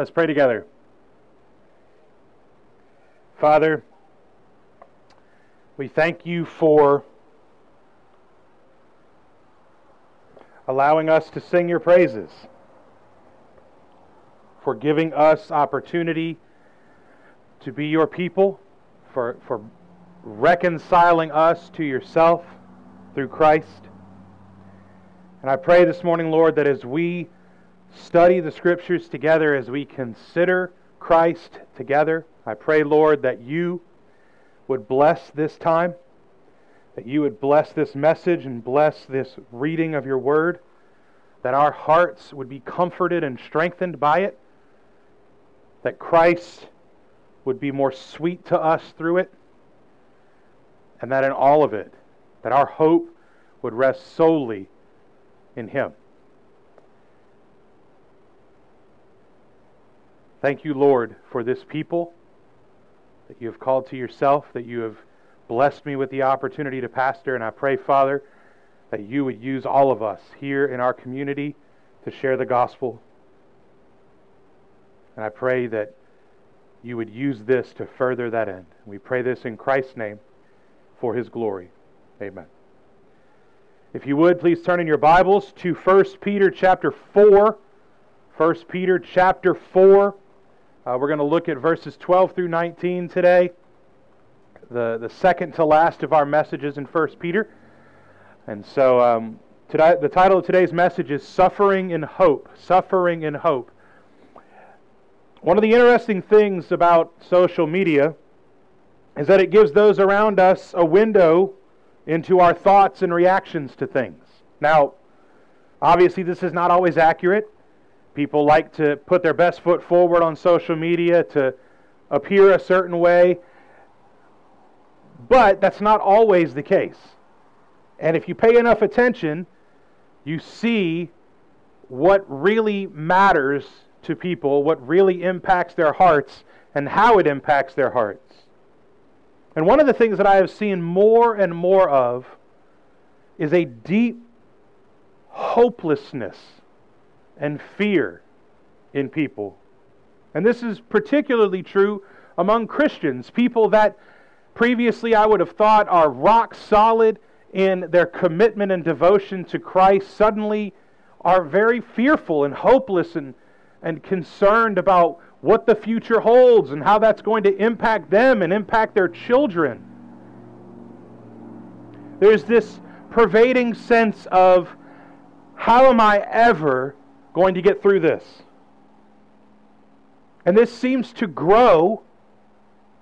Let's pray together. Father, we thank you for allowing us to sing your praises, for giving us opportunity to be your people, for, for reconciling us to yourself through Christ. And I pray this morning, Lord, that as we study the Scriptures together, as we consider Christ together, I pray, Lord, that you would bless this time, that you would bless this message and bless this reading of your word, that our hearts would be comforted and strengthened by it, that Christ would be more sweet to us through it, and that in all of it, that our hope would rest solely in Him. Thank you, Lord, for this people that you have called to yourself, that you have blessed me with the opportunity to pastor. And I pray, Father, that you would use all of us here in our community to share the gospel. And I pray that you would use this to further that end. We pray this in Christ's name for his glory. Amen. If you would, please turn in your Bibles to 1 Peter chapter 4. 1 Peter chapter 4. Uh, we're going to look at verses 12 through 19 today, the, the second to last of our messages in 1 Peter. And so um, today, the title of today's message is Suffering in Hope. Suffering in Hope. One of the interesting things about social media is that it gives those around us a window into our thoughts and reactions to things. Now, obviously, this is not always accurate. People like to put their best foot forward on social media to appear a certain way. But that's not always the case. And if you pay enough attention, you see what really matters to people, what really impacts their hearts, and how it impacts their hearts. And one of the things that I have seen more and more of is a deep hopelessness and fear in people. And this is particularly true among Christians, people that previously I would have thought are rock solid in their commitment and devotion to Christ, suddenly are very fearful and hopeless and, and concerned about what the future holds and how that's going to impact them and impact their children. There's this pervading sense of how am I ever going to get through this? And this seems to grow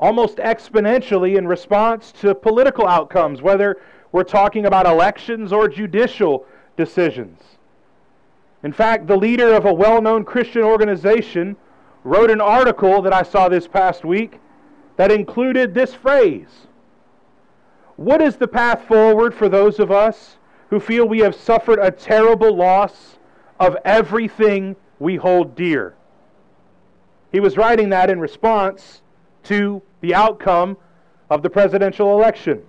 almost exponentially in response to political outcomes, whether we're talking about elections or judicial decisions. In fact, the leader of a well known Christian organization wrote an article that I saw this past week that included this phrase What is the path forward for those of us who feel we have suffered a terrible loss of everything we hold dear. He was writing that in response to the outcome of the presidential election.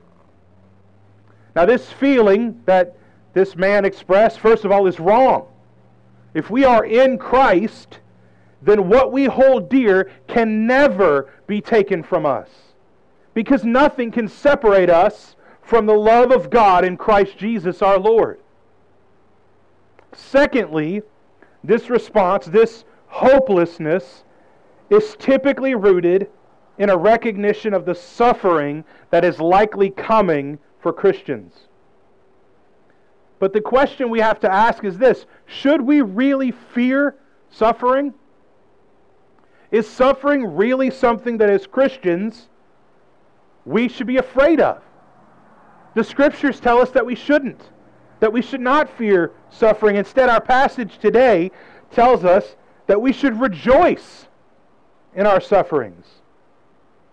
Now, this feeling that this man expressed, first of all, is wrong. If we are in Christ, then what we hold dear can never be taken from us. Because nothing can separate us from the love of God in Christ Jesus our Lord. Secondly, this response, this hopelessness, is typically rooted in a recognition of the suffering that is likely coming for Christians. But the question we have to ask is this Should we really fear suffering? Is suffering really something that, as Christians, we should be afraid of? The scriptures tell us that we shouldn't that we should not fear suffering. Instead, our passage today tells us that we should rejoice in our sufferings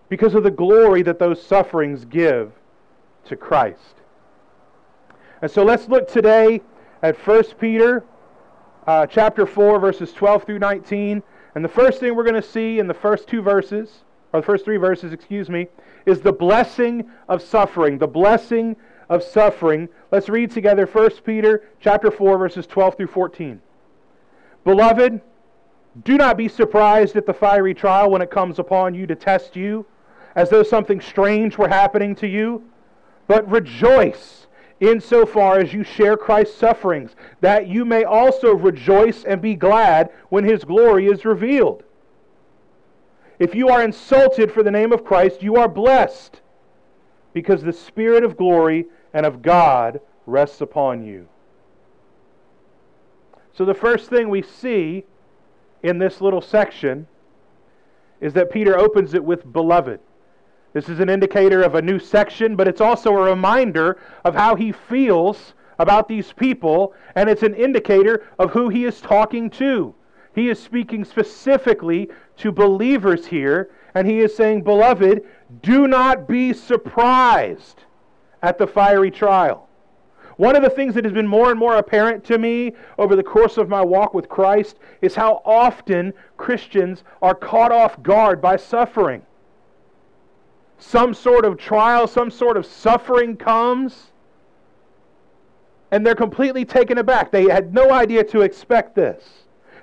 because of the glory that those sufferings give to Christ. And so let's look today at 1 Peter uh, chapter 4, verses 12 through 19. And the first thing we're going to see in the first two verses, or the first three verses, excuse me, is the blessing of suffering. The blessing of suffering. Let's read together 1 Peter chapter 4 verses 12 through 14. Beloved, Do not be surprised at the fiery trial when it comes upon you to test you, as though something strange were happening to you, but rejoice insofar as you share Christ's sufferings, that you may also rejoice and be glad when his glory is revealed. If you are insulted for the name of Christ, you are blessed, because the Spirit of glory and of God rests upon you. So, the first thing we see in this little section is that Peter opens it with beloved. This is an indicator of a new section, but it's also a reminder of how he feels about these people, and it's an indicator of who he is talking to. He is speaking specifically to believers here, and he is saying, Beloved, do not be surprised at the fiery trial. One of the things that has been more and more apparent to me over the course of my walk with Christ is how often Christians are caught off guard by suffering. Some sort of trial, some sort of suffering comes, and they're completely taken aback. They had no idea to expect this.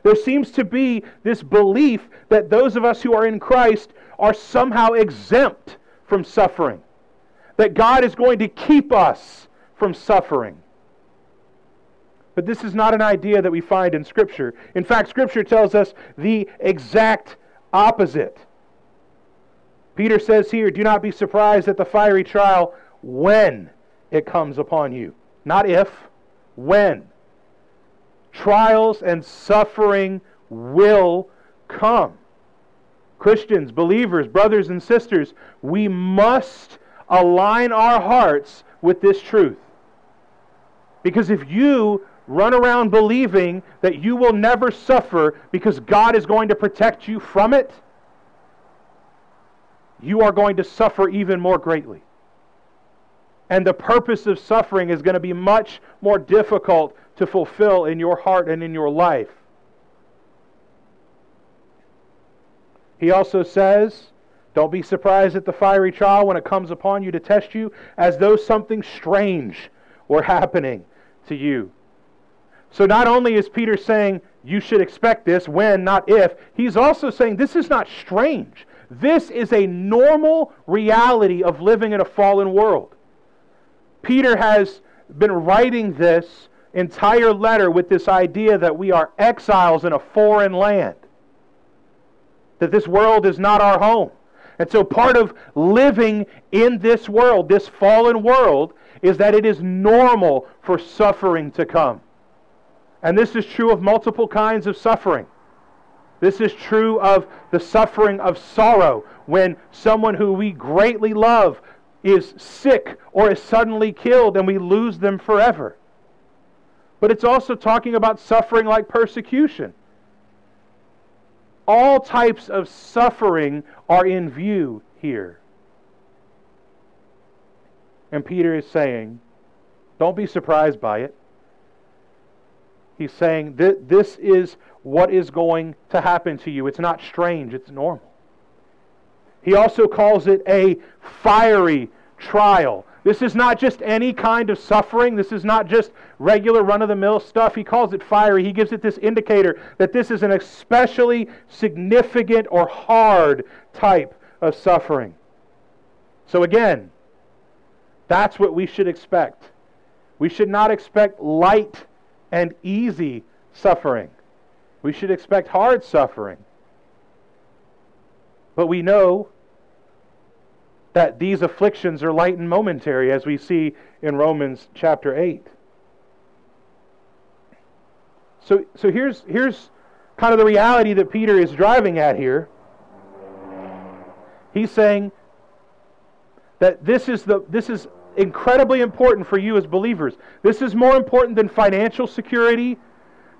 There seems to be this belief that those of us who are in Christ are somehow exempt from suffering, that God is going to keep us from suffering. But this is not an idea that we find in Scripture. In fact, Scripture tells us the exact opposite. Peter says here, Do not be surprised at the fiery trial when it comes upon you. Not if, when. Trials and suffering will come. Christians, believers, brothers and sisters, we must align our hearts with this truth. Because if you run around believing that you will never suffer because God is going to protect you from it, you are going to suffer even more greatly. And the purpose of suffering is going to be much more difficult to fulfill in your heart and in your life. He also says, Don't be surprised at the fiery trial when it comes upon you to test you, as though something strange were happening to you. So not only is Peter saying you should expect this when, not if, he's also saying this is not strange. This is a normal reality of living in a fallen world. Peter has been writing this entire letter with this idea that we are exiles in a foreign land, that this world is not our home. And so part of living in this world, this fallen world, is that it is normal for suffering to come. And this is true of multiple kinds of suffering. This is true of the suffering of sorrow when someone who we greatly love is sick or is suddenly killed and we lose them forever. But it's also talking about suffering like persecution. All types of suffering are in view here. And Peter is saying, don't be surprised by it. He's saying that this is what is going to happen to you. It's not strange, it's normal. He also calls it a fiery trial. This is not just any kind of suffering. This is not just regular run of the mill stuff. He calls it fiery. He gives it this indicator that this is an especially significant or hard type of suffering. So, again, that's what we should expect. We should not expect light and easy suffering. We should expect hard suffering. But we know that these afflictions are light and momentary, as we see in Romans chapter 8. So, so here's, here's kind of the reality that Peter is driving at here. He's saying that this is, the, this is incredibly important for you as believers. This is more important than financial security.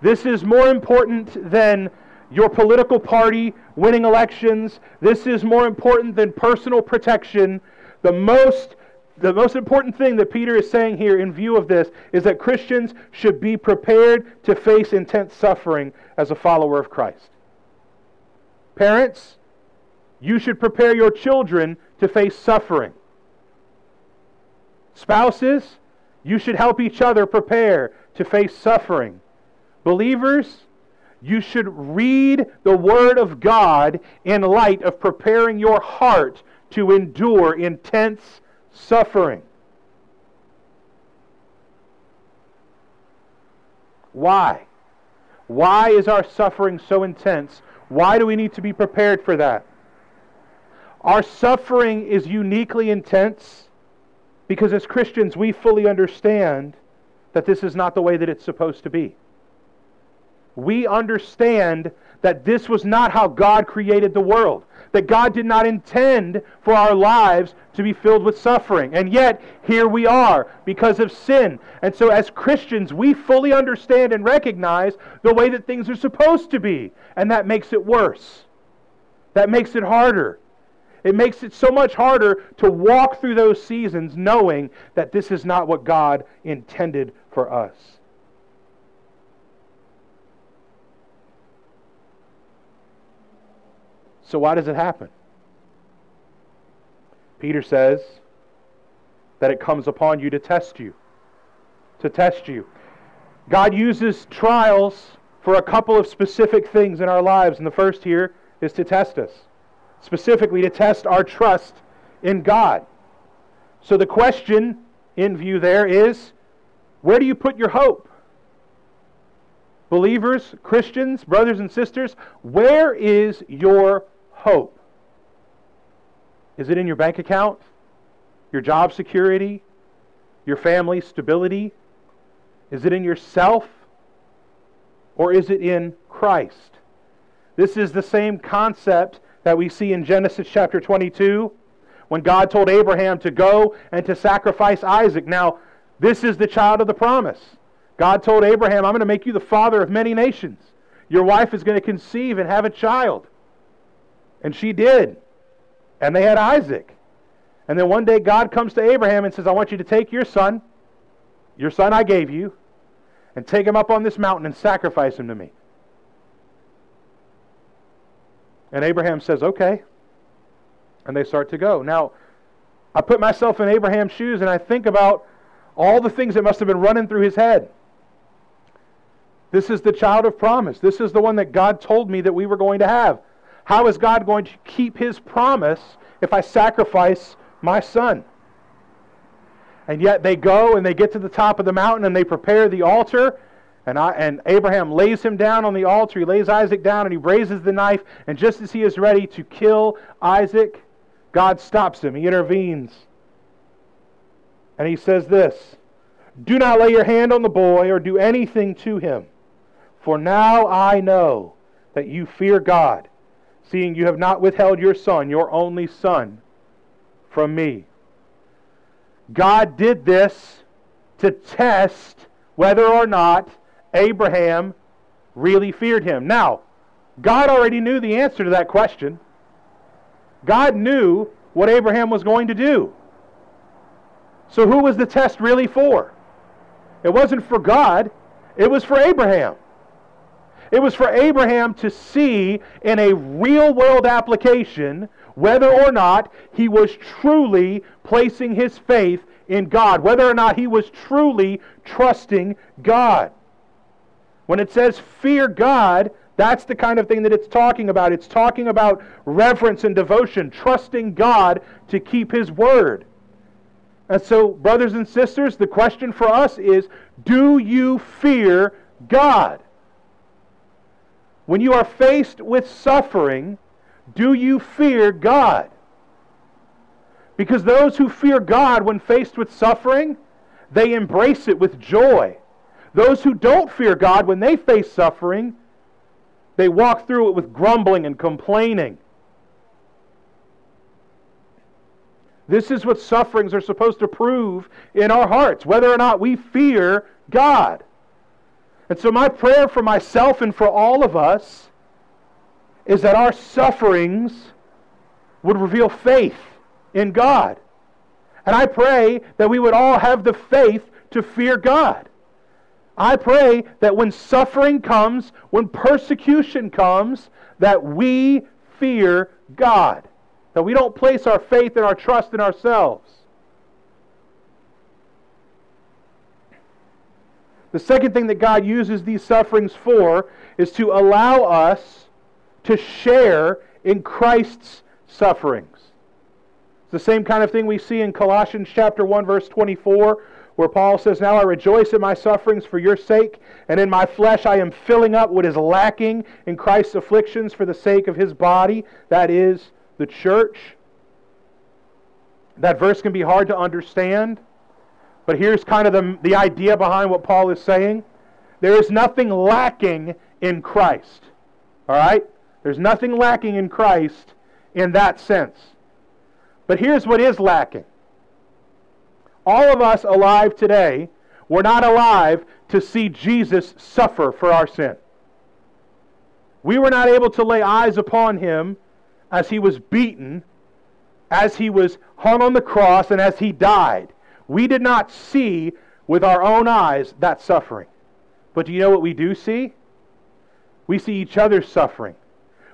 This is more important than your political party winning elections. This is more important than personal protection. The most the most important thing that Peter is saying here in view of this is that Christians should be prepared to face intense suffering as a follower of Christ. Parents, you should prepare your children to face suffering. Spouses, you should help each other prepare to face suffering. Believers, You should read the Word of God in light of preparing your heart to endure intense suffering. Why? Why is our suffering so intense? Why do we need to be prepared for that? Our suffering is uniquely intense because as Christians we fully understand that this is not the way that it's supposed to be. We understand that this was not how God created the world, that God did not intend for our lives to be filled with suffering. And yet, here we are because of sin. And so, as Christians, we fully understand and recognize the way that things are supposed to be. And that makes it worse. That makes it harder. It makes it so much harder to walk through those seasons knowing that this is not what God intended for us. So, why does it happen? Peter says that it comes upon you to test you. To test you. God uses trials for a couple of specific things in our lives, and the first here is to test us specifically to test our trust in God. So the question in view there is where do you put your hope? Believers, Christians, brothers and sisters, where is your hope? Is it in your bank account? Your job security? Your family stability? Is it in yourself? Or is it in Christ? This is the same concept that we see in Genesis chapter 22 when God told Abraham to go and to sacrifice Isaac. Now, this is the child of the promise. God told Abraham, I'm going to make you the father of many nations. Your wife is going to conceive and have a child. And she did. And they had Isaac. And then one day God comes to Abraham and says, I want you to take your son, your son I gave you, and take him up on this mountain and sacrifice him to me. And Abraham says, Okay. And they start to go. Now, I put myself in Abraham's shoes and I think about all the things that must have been running through his head. This is the child of promise. This is the one that God told me that we were going to have. How is God going to keep his promise if I sacrifice my son? And yet they go and they get to the top of the mountain and they prepare the altar and, I, and Abraham lays him down on the altar. He lays Isaac down and he raises the knife. And just as he is ready to kill Isaac, God stops him. He intervenes. And he says this Do not lay your hand on the boy or do anything to him. For now I know that you fear God, seeing you have not withheld your son, your only son, from me. God did this to test whether or not Abraham really feared him. Now, God already knew the answer to that question. God knew what Abraham was going to do. So, who was the test really for? It wasn't for God, it was for Abraham. It was for Abraham to see in a real world application whether or not he was truly placing his faith in God, whether or not he was truly trusting God. When it says fear God, that's the kind of thing that it's talking about. It's talking about reverence and devotion, trusting God to keep His word. And so, brothers and sisters, the question for us is do you fear God? When you are faced with suffering, do you fear God? Because those who fear God when faced with suffering, they embrace it with joy. Those who don't fear God, when they face suffering, they walk through it with grumbling and complaining. This is what sufferings are supposed to prove in our hearts, whether or not we fear God. And so, my prayer for myself and for all of us is that our sufferings would reveal faith in God. And I pray that we would all have the faith to fear God. I pray that when suffering comes, when persecution comes, that we fear God. That we don't place our faith and our trust in ourselves. The second thing that God uses these sufferings for is to allow us to share in Christ's sufferings. It's the same kind of thing we see in Colossians chapter 1 verse 24 where Paul says, "Now I rejoice in my sufferings for your sake, and in my flesh I am filling up what is lacking in Christ's afflictions for the sake of his body, that is the church." That verse can be hard to understand. But here's kind of the, the idea behind what Paul is saying there is nothing lacking in Christ. All right? There's nothing lacking in Christ in that sense. But here's what is lacking. All of us alive today, we're not alive to see Jesus suffer for our sin. We were not able to lay eyes upon him as he was beaten, as he was hung on the cross, and as he died. We did not see with our own eyes that suffering. But do you know what we do see? We see each other's suffering.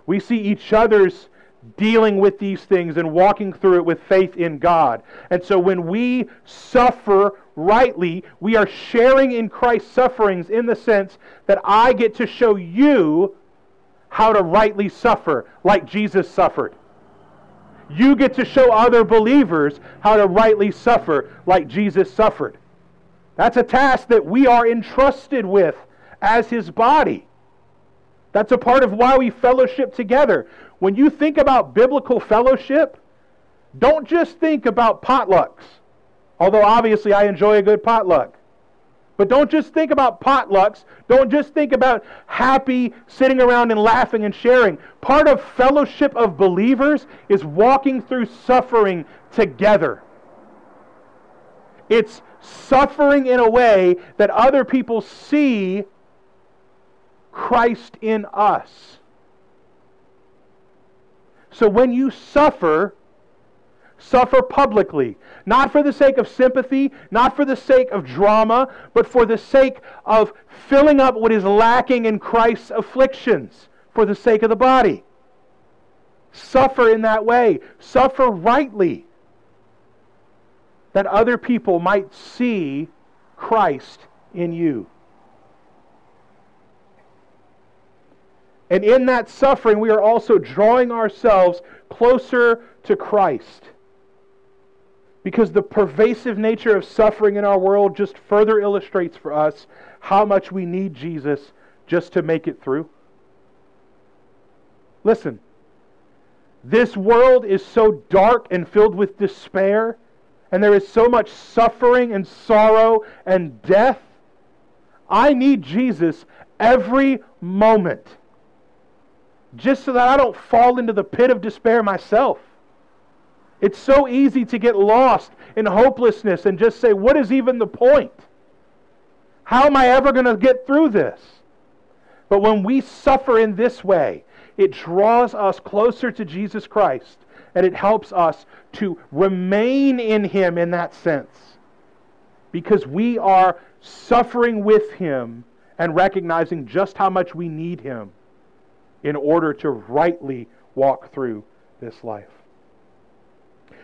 We see each other's dealing with these things and walking through it with faith in God. And so when we suffer rightly, we are sharing in Christ's sufferings in the sense that I get to show you how to rightly suffer like Jesus suffered. You get to show other believers how to rightly suffer like Jesus suffered. That's a task that we are entrusted with as his body. That's a part of why we fellowship together. When you think about biblical fellowship, don't just think about potlucks. Although obviously I enjoy a good potluck. But don't just think about potlucks. Don't just think about happy sitting around and laughing and sharing. Part of fellowship of believers is walking through suffering together. It's suffering in a way that other people see Christ in us. So when you suffer, suffer publicly. Not for the sake of sympathy, not for the sake of drama, but for the sake of filling up what is lacking in Christ's afflictions, for the sake of the body. Suffer in that way. Suffer rightly. That other people might see Christ in you. And in that suffering, we are also drawing ourselves closer to Christ. Because the pervasive nature of suffering in our world just further illustrates for us how much we need Jesus just to make it through. Listen, this world is so dark and filled with despair, and there is so much suffering and sorrow and death. I need Jesus every moment just so that I don't fall into the pit of despair myself. It's so easy to get lost in hopelessness and just say, What is even the point? How am I ever going to get through this? But when we suffer in this way, it draws us closer to Jesus Christ and it helps us to remain in Him in that sense because we are suffering with Him and recognizing just how much we need Him in order to rightly walk through this life.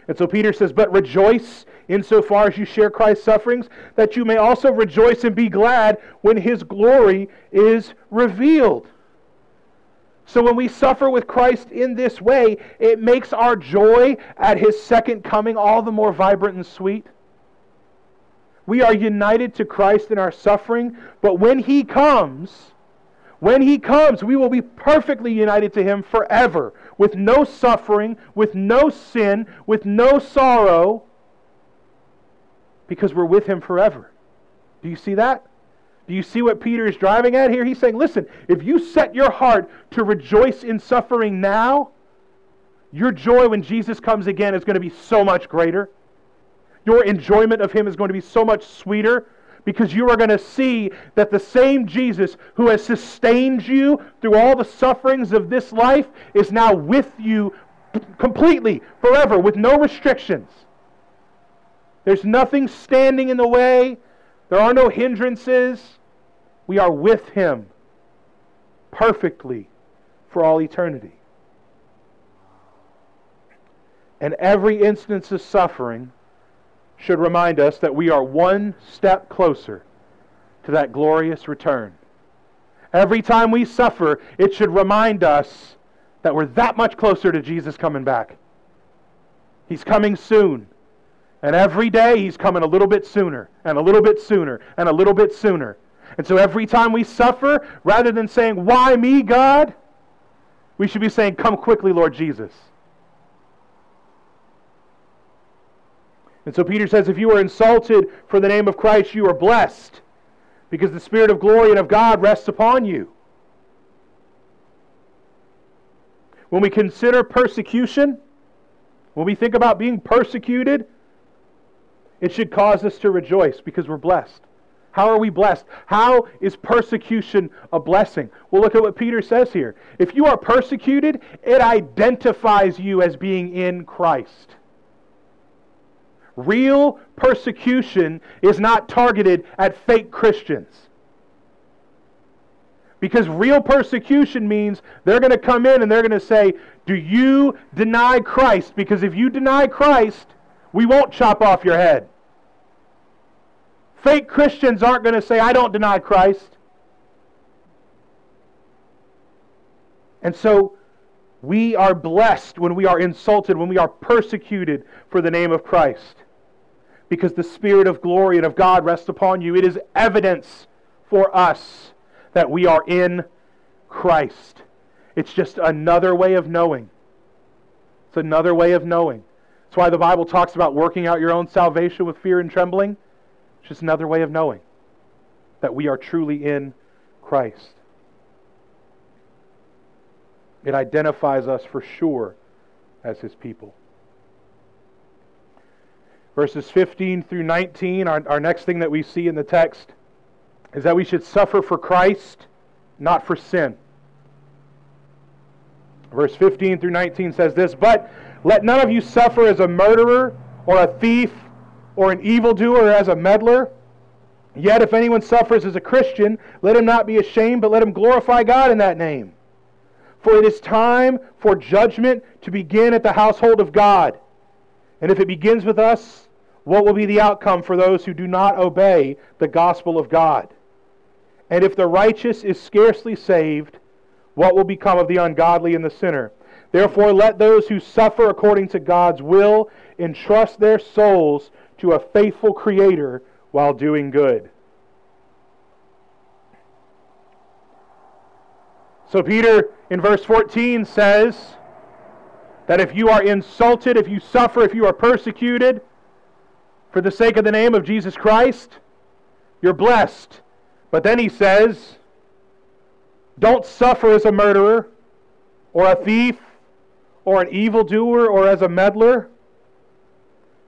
And so Peter says, But rejoice insofar as you share Christ's sufferings, that you may also rejoice and be glad when his glory is revealed. So when we suffer with Christ in this way, it makes our joy at his second coming all the more vibrant and sweet. We are united to Christ in our suffering, but when he comes, when he comes, we will be perfectly united to him forever, with no suffering, with no sin, with no sorrow, because we're with him forever. Do you see that? Do you see what Peter is driving at here? He's saying, listen, if you set your heart to rejoice in suffering now, your joy when Jesus comes again is going to be so much greater. Your enjoyment of him is going to be so much sweeter because you are going to see that the same Jesus who has sustained you through all the sufferings of this life is now with you completely, forever, with no restrictions. There's nothing standing in the way, there are no hindrances. We are with Him perfectly for all eternity. And every instance of suffering should remind us that we are one step closer to that glorious return. Every time we suffer, it should remind us that we're that much closer to Jesus coming back. He's coming soon. And every day he's coming a little bit sooner, and a little bit sooner, and a little bit sooner. And so every time we suffer, rather than saying, Why me, God? we should be saying, Come quickly, Lord Jesus. And so Peter says, If you are insulted for the name of Christ, you are blessed, because the Spirit of glory and of God rests upon you. When we consider persecution, when we think about being persecuted, it should cause us to rejoice because we're blessed. How are we blessed? How is persecution a blessing? Well, look at what Peter says here. If you are persecuted, it identifies you as being in Christ. Real persecution is not targeted at fake Christians. Because real persecution means they're going to come in and they're going to say, Do you deny Christ? Because if you deny Christ, we won't chop off your head. Fake Christians aren't going to say, I don't deny Christ. And so we are blessed when we are insulted, when we are persecuted for the name of Christ. Because the Spirit of glory and of God rests upon you. It is evidence for us that we are in Christ. It's just another way of knowing. It's another way of knowing. That's why the Bible talks about working out your own salvation with fear and trembling. It's just another way of knowing that we are truly in Christ. It identifies us for sure as his people. Verses 15 through 19, our, our next thing that we see in the text is that we should suffer for Christ, not for sin. Verse 15 through 19 says this But let none of you suffer as a murderer, or a thief, or an evildoer, or as a meddler. Yet if anyone suffers as a Christian, let him not be ashamed, but let him glorify God in that name. For it is time for judgment to begin at the household of God. And if it begins with us, what will be the outcome for those who do not obey the gospel of God? And if the righteous is scarcely saved, what will become of the ungodly and the sinner? Therefore, let those who suffer according to God's will entrust their souls to a faithful Creator while doing good. So, Peter in verse 14 says that if you are insulted, if you suffer, if you are persecuted for the sake of the name of Jesus Christ, you're blessed. But then he says, don't suffer as a murderer or a thief or an evildoer or as a meddler.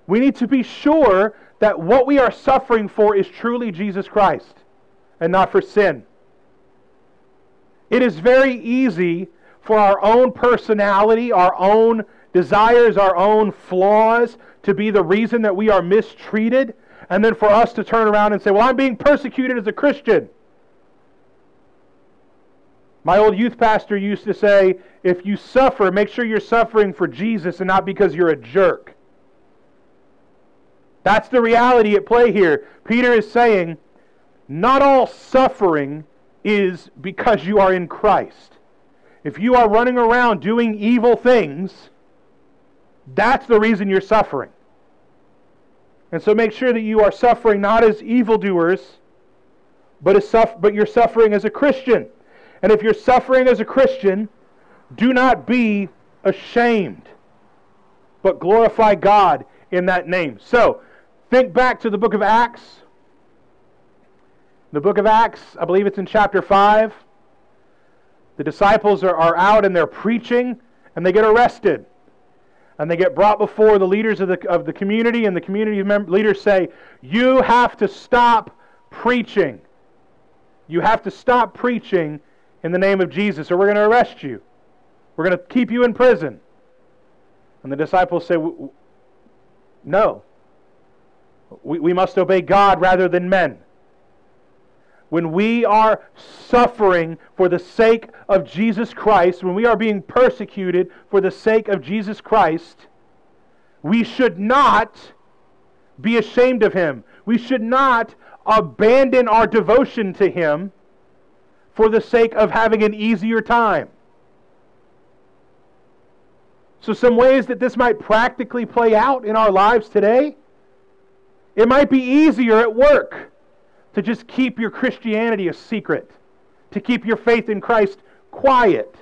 We need to be sure that what we are suffering for is truly Jesus Christ and not for sin. It is very easy for our own personality, our own desires, our own flaws to be the reason that we are mistreated and then for us to turn around and say, Well, I'm being persecuted as a Christian. My old youth pastor used to say, If you suffer, make sure you're suffering for Jesus and not because you're a jerk. That's the reality at play here. Peter is saying, Not all suffering is because you are in Christ. If you are running around doing evil things, that's the reason you're suffering. And so make sure that you are suffering not as evildoers, but, as suff- but you're suffering as a Christian. And if you're suffering as a Christian, do not be ashamed, but glorify God in that name. So, think back to the book of Acts. The book of Acts, I believe it's in chapter 5. The disciples are, are out and they're preaching, and they get arrested and they get brought before the leaders of the, of the community, and the community leaders say, You have to stop preaching. You have to stop preaching in the name of Jesus, or we're going to arrest you. We're going to keep you in prison. And the disciples say, No. We, we must obey God rather than men when we are suffering for the sake of Jesus Christ, when we are being persecuted for the sake of Jesus Christ, we should not be ashamed of him. We should not abandon our devotion to Him for the sake of having an easier time. So, some ways that this might practically play out in our lives today it might be easier at work to just keep your Christianity a secret, to keep your faith in Christ quiet,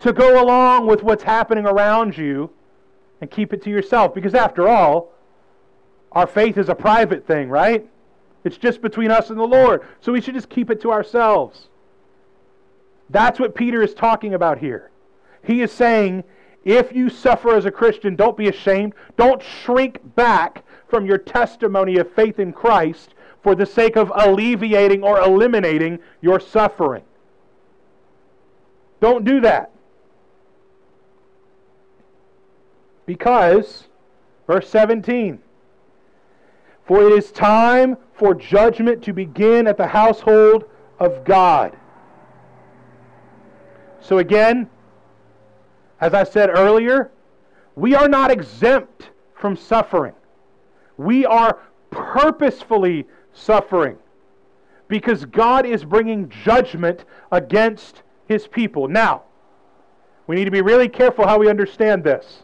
to go along with what's happening around you and keep it to yourself. Because after all, our faith is a private thing, right? It's just between us and the Lord. So we should just keep it to ourselves. That's what Peter is talking about here. He is saying, if you suffer as a Christian, don't be ashamed. Don't shrink back from your testimony of faith in Christ for the sake of alleviating or eliminating your suffering. Don't do that. Because, verse 17, for it is time for judgment to begin at the household of God. So, again, as I said earlier, we are not exempt from suffering. We are purposefully suffering because God is bringing judgment against his people. Now, we need to be really careful how we understand this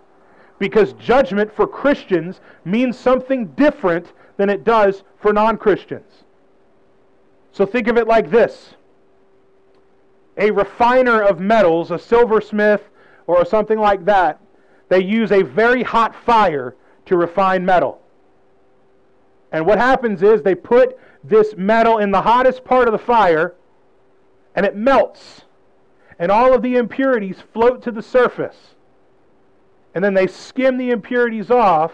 because judgment for Christians means something different than it does for non Christians. So think of it like this a refiner of metals, a silversmith, or something like that, they use a very hot fire to refine metal. And what happens is they put this metal in the hottest part of the fire and it melts. And all of the impurities float to the surface. And then they skim the impurities off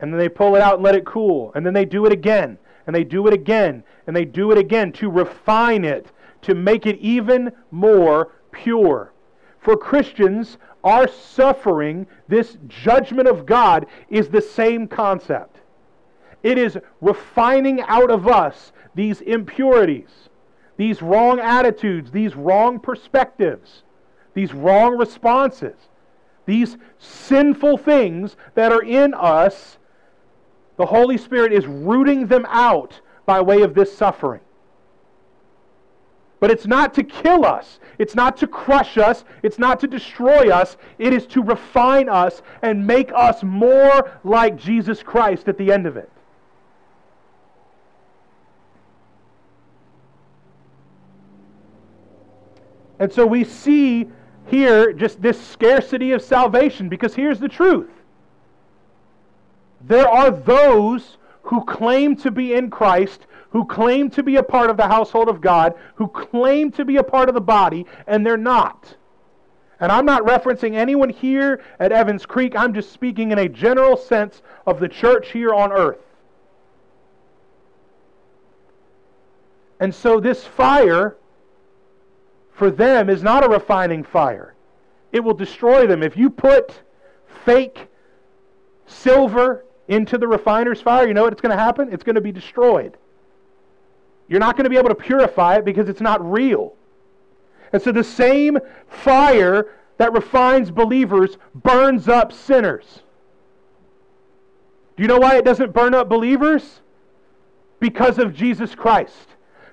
and then they pull it out and let it cool. And then they do it again and they do it again and they do it again to refine it, to make it even more pure. For Christians, our suffering, this judgment of God, is the same concept. It is refining out of us these impurities, these wrong attitudes, these wrong perspectives, these wrong responses, these sinful things that are in us. The Holy Spirit is rooting them out by way of this suffering. But it's not to kill us. It's not to crush us. It's not to destroy us. It is to refine us and make us more like Jesus Christ at the end of it. And so we see here just this scarcity of salvation because here's the truth there are those who claim to be in Christ who claim to be a part of the household of God, who claim to be a part of the body, and they're not. And I'm not referencing anyone here at Evans Creek. I'm just speaking in a general sense of the church here on earth. And so this fire for them is not a refining fire. It will destroy them. If you put fake silver into the refiner's fire, you know what it's going to happen? It's going to be destroyed. You're not going to be able to purify it because it's not real. And so the same fire that refines believers burns up sinners. Do you know why it doesn't burn up believers? Because of Jesus Christ.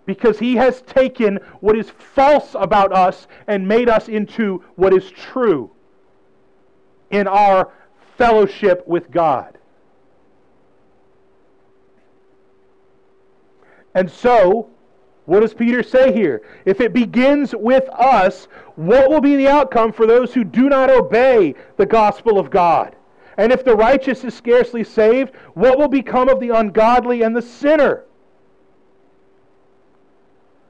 Because he has taken what is false about us and made us into what is true in our fellowship with God. And so, what does Peter say here? If it begins with us, what will be the outcome for those who do not obey the gospel of God? And if the righteous is scarcely saved, what will become of the ungodly and the sinner?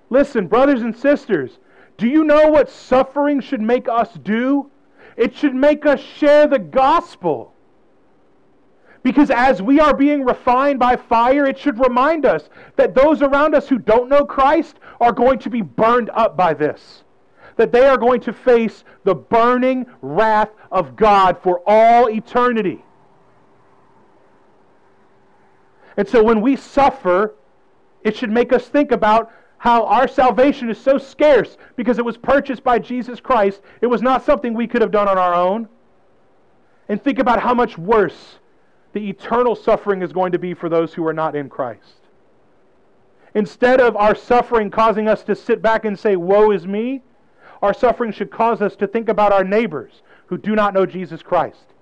Listen, brothers and sisters, do you know what suffering should make us do? It should make us share the gospel. Because as we are being refined by fire, it should remind us that those around us who don't know Christ are going to be burned up by this. That they are going to face the burning wrath of God for all eternity. And so when we suffer, it should make us think about how our salvation is so scarce because it was purchased by Jesus Christ. It was not something we could have done on our own. And think about how much worse the eternal suffering is going to be for those who are not in Christ. Instead of our suffering causing us to sit back and say, Woe is me, our suffering should cause us to think about our neighbors who do not know Jesus Christ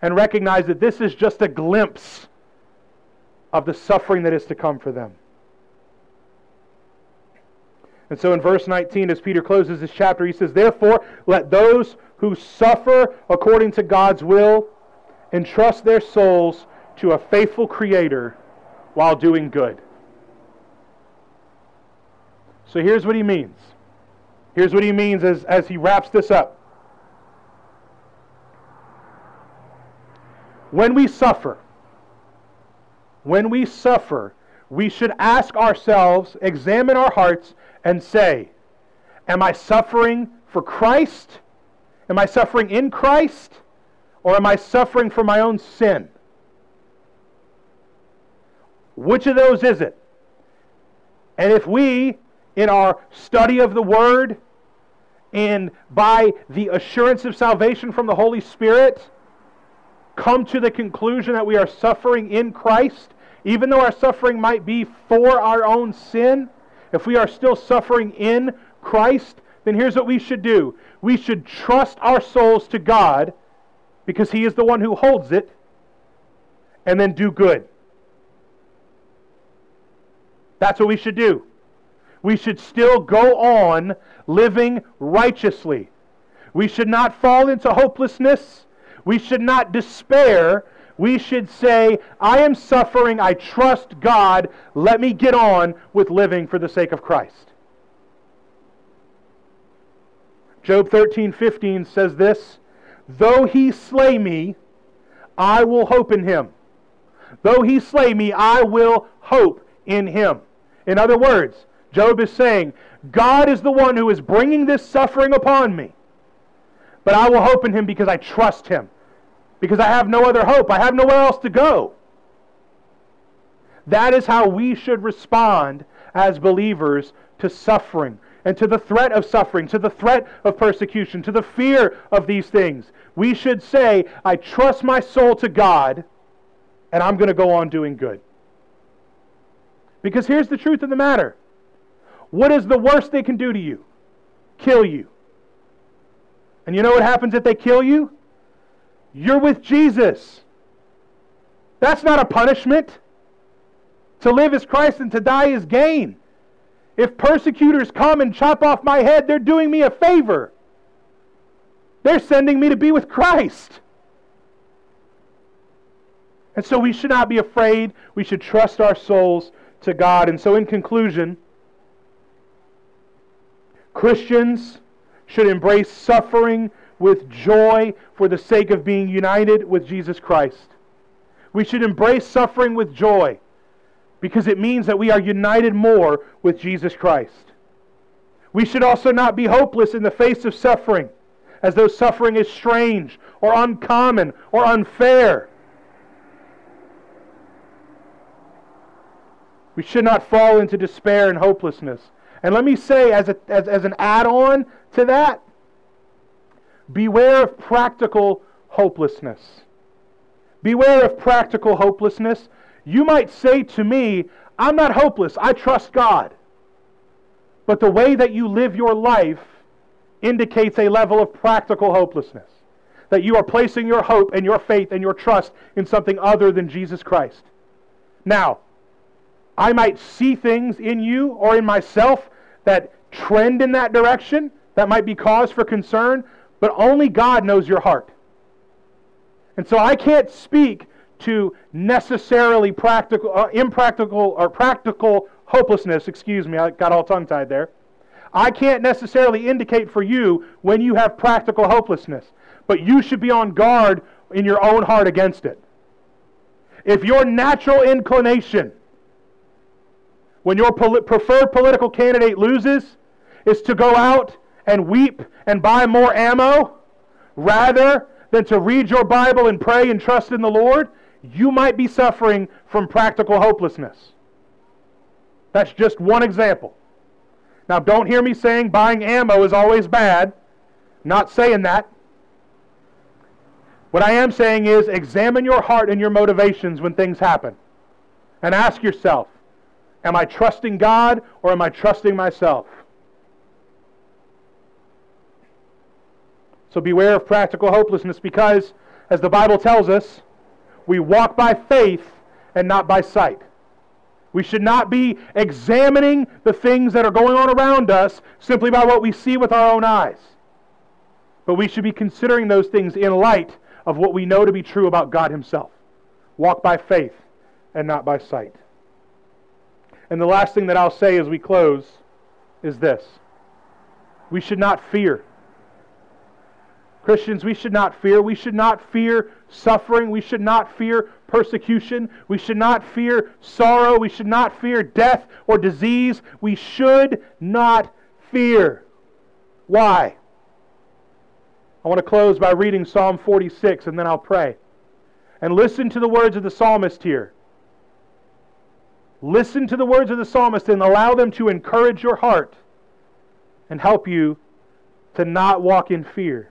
and recognize that this is just a glimpse of the suffering that is to come for them. And so in verse 19, as Peter closes this chapter, he says, Therefore, let those who suffer according to God's will entrust their souls to a faithful Creator while doing good. So here's what he means. Here's what he means as, as he wraps this up. When we suffer, when we suffer, we should ask ourselves, examine our hearts, and say, Am I suffering for Christ? Am I suffering in Christ? Or am I suffering for my own sin? Which of those is it? And if we, in our study of the Word, and by the assurance of salvation from the Holy Spirit, come to the conclusion that we are suffering in Christ, even though our suffering might be for our own sin, if we are still suffering in Christ, then here's what we should do we should trust our souls to God because He is the one who holds it, and then do good. That's what we should do. We should still go on living righteously. We should not fall into hopelessness. We should not despair we should say, I am suffering, I trust God, let me get on with living for the sake of Christ. Job 13, 15 says this Though he slay me, I will hope in him. Though he slay me, I will hope in him. In other words, Job is saying, God is the one who is bringing this suffering upon me. But I will hope in him because I trust him because I have no other hope. I have nowhere else to go. That is how we should respond as believers to suffering and to the threat of suffering, to the threat of persecution, to the fear of these things. We should say, I trust my soul to God, and I'm going to go on doing good. Because here's the truth of the matter what is the worst they can do to you? Kill you. And you know what happens if they kill you? You're with Jesus. That's not a punishment. To live is Christ and to die is gain. If persecutors come and chop off my head, they're doing me a favor. They're sending me to be with Christ. And so we should not be afraid. We should trust our souls to God. And so, in conclusion, Christians should embrace suffering with joy for the sake of being united with Jesus Christ. We should embrace suffering with joy because it means that we are united more with Jesus Christ. We should also not be hopeless in the face of suffering, as though suffering is strange or uncommon or unfair. We should not fall into despair and hopelessness. And let me say, as, a, as, as an add on to that, Beware of practical hopelessness. Beware of practical hopelessness. You might say to me, I'm not hopeless. I trust God. But the way that you live your life indicates a level of practical hopelessness. That you are placing your hope and your faith and your trust in something other than Jesus Christ. Now, I might see things in you or in myself that trend in that direction that might be cause for concern, but only God knows your heart. And so I can't speak to necessarily practical, uh, impractical, or practical hopelessness. Excuse me, I got all tongue tied there. I can't necessarily indicate for you when you have practical hopelessness, but you should be on guard in your own heart against it. If your natural inclination, when your preferred political candidate loses, is to go out and weep and buy more ammo rather than to read your Bible and pray and trust in the Lord, you might be suffering from practical hopelessness. That's just one example. Now, don't hear me saying buying ammo is always bad. not saying that. What I am saying is examine your heart and your motivations when things happen. And ask yourself Am I trusting God or am I trusting myself? So beware of practical hopelessness because, as the Bible tells us, we walk by faith and not by sight. We should not be examining the things that are going on around us simply by what we see with our own eyes. But we should be considering those things in light of what we know to be true about God Himself. Walk by faith and not by sight. And the last thing that I'll say as we close is this we should not fear. Christians, we should not fear. We should not fear suffering. We should not fear persecution. We should not fear sorrow. We should not fear death or disease. We should not fear. Why? I want to close by reading Psalm 46 and then I'll pray. And listen to the words of the psalmist here. Listen to the words of the psalmist and allow them to encourage your heart and help you to not walk in fear.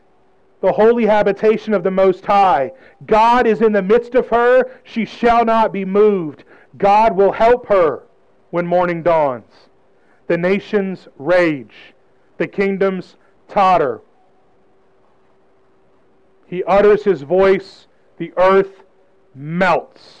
the holy habitation of the Most High. God is in the midst of her. She shall not be moved. God will help her when morning dawns. The nations rage, the kingdoms totter. He utters his voice, the earth melts.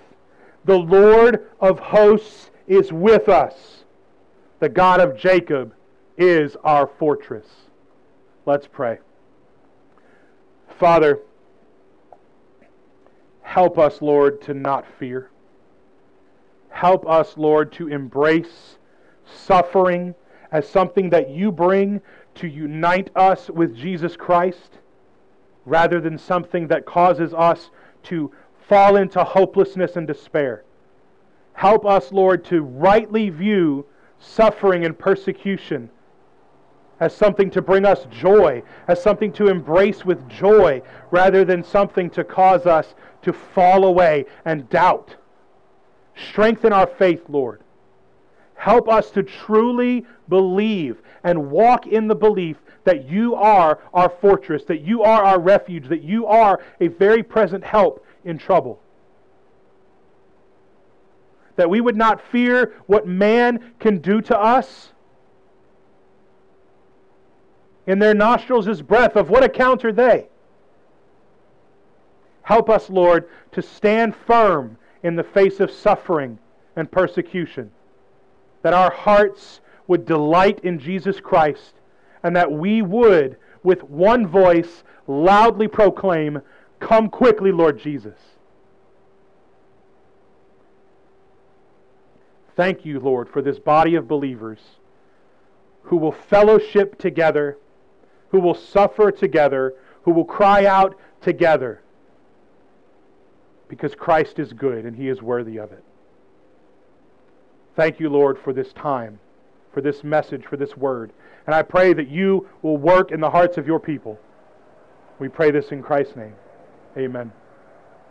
The Lord of hosts is with us. The God of Jacob is our fortress. Let's pray. Father, help us, Lord, to not fear. Help us, Lord, to embrace suffering as something that you bring to unite us with Jesus Christ rather than something that causes us to fall into hopelessness and despair. Help us, Lord, to rightly view suffering and persecution as something to bring us joy, as something to embrace with joy, rather than something to cause us to fall away and doubt. Strengthen our faith, Lord. Help us to truly believe and walk in the belief that you are our fortress, that you are our refuge, that you are a very present help in trouble that we would not fear what man can do to us? In their nostrils is breath. Of what account are they? Help us, Lord, to stand firm in the face of suffering and persecution. That our hearts would delight in Jesus Christ, and that we would, with one voice, loudly proclaim, Come quickly, Lord Jesus. Thank you, Lord, for this body of believers who will fellowship together, who will suffer together, who will cry out together because Christ is good and he is worthy of it. Thank you, Lord, for this time, for this message, for this word. And I pray that you will work in the hearts of your people. We pray this in Christ's name. Amen.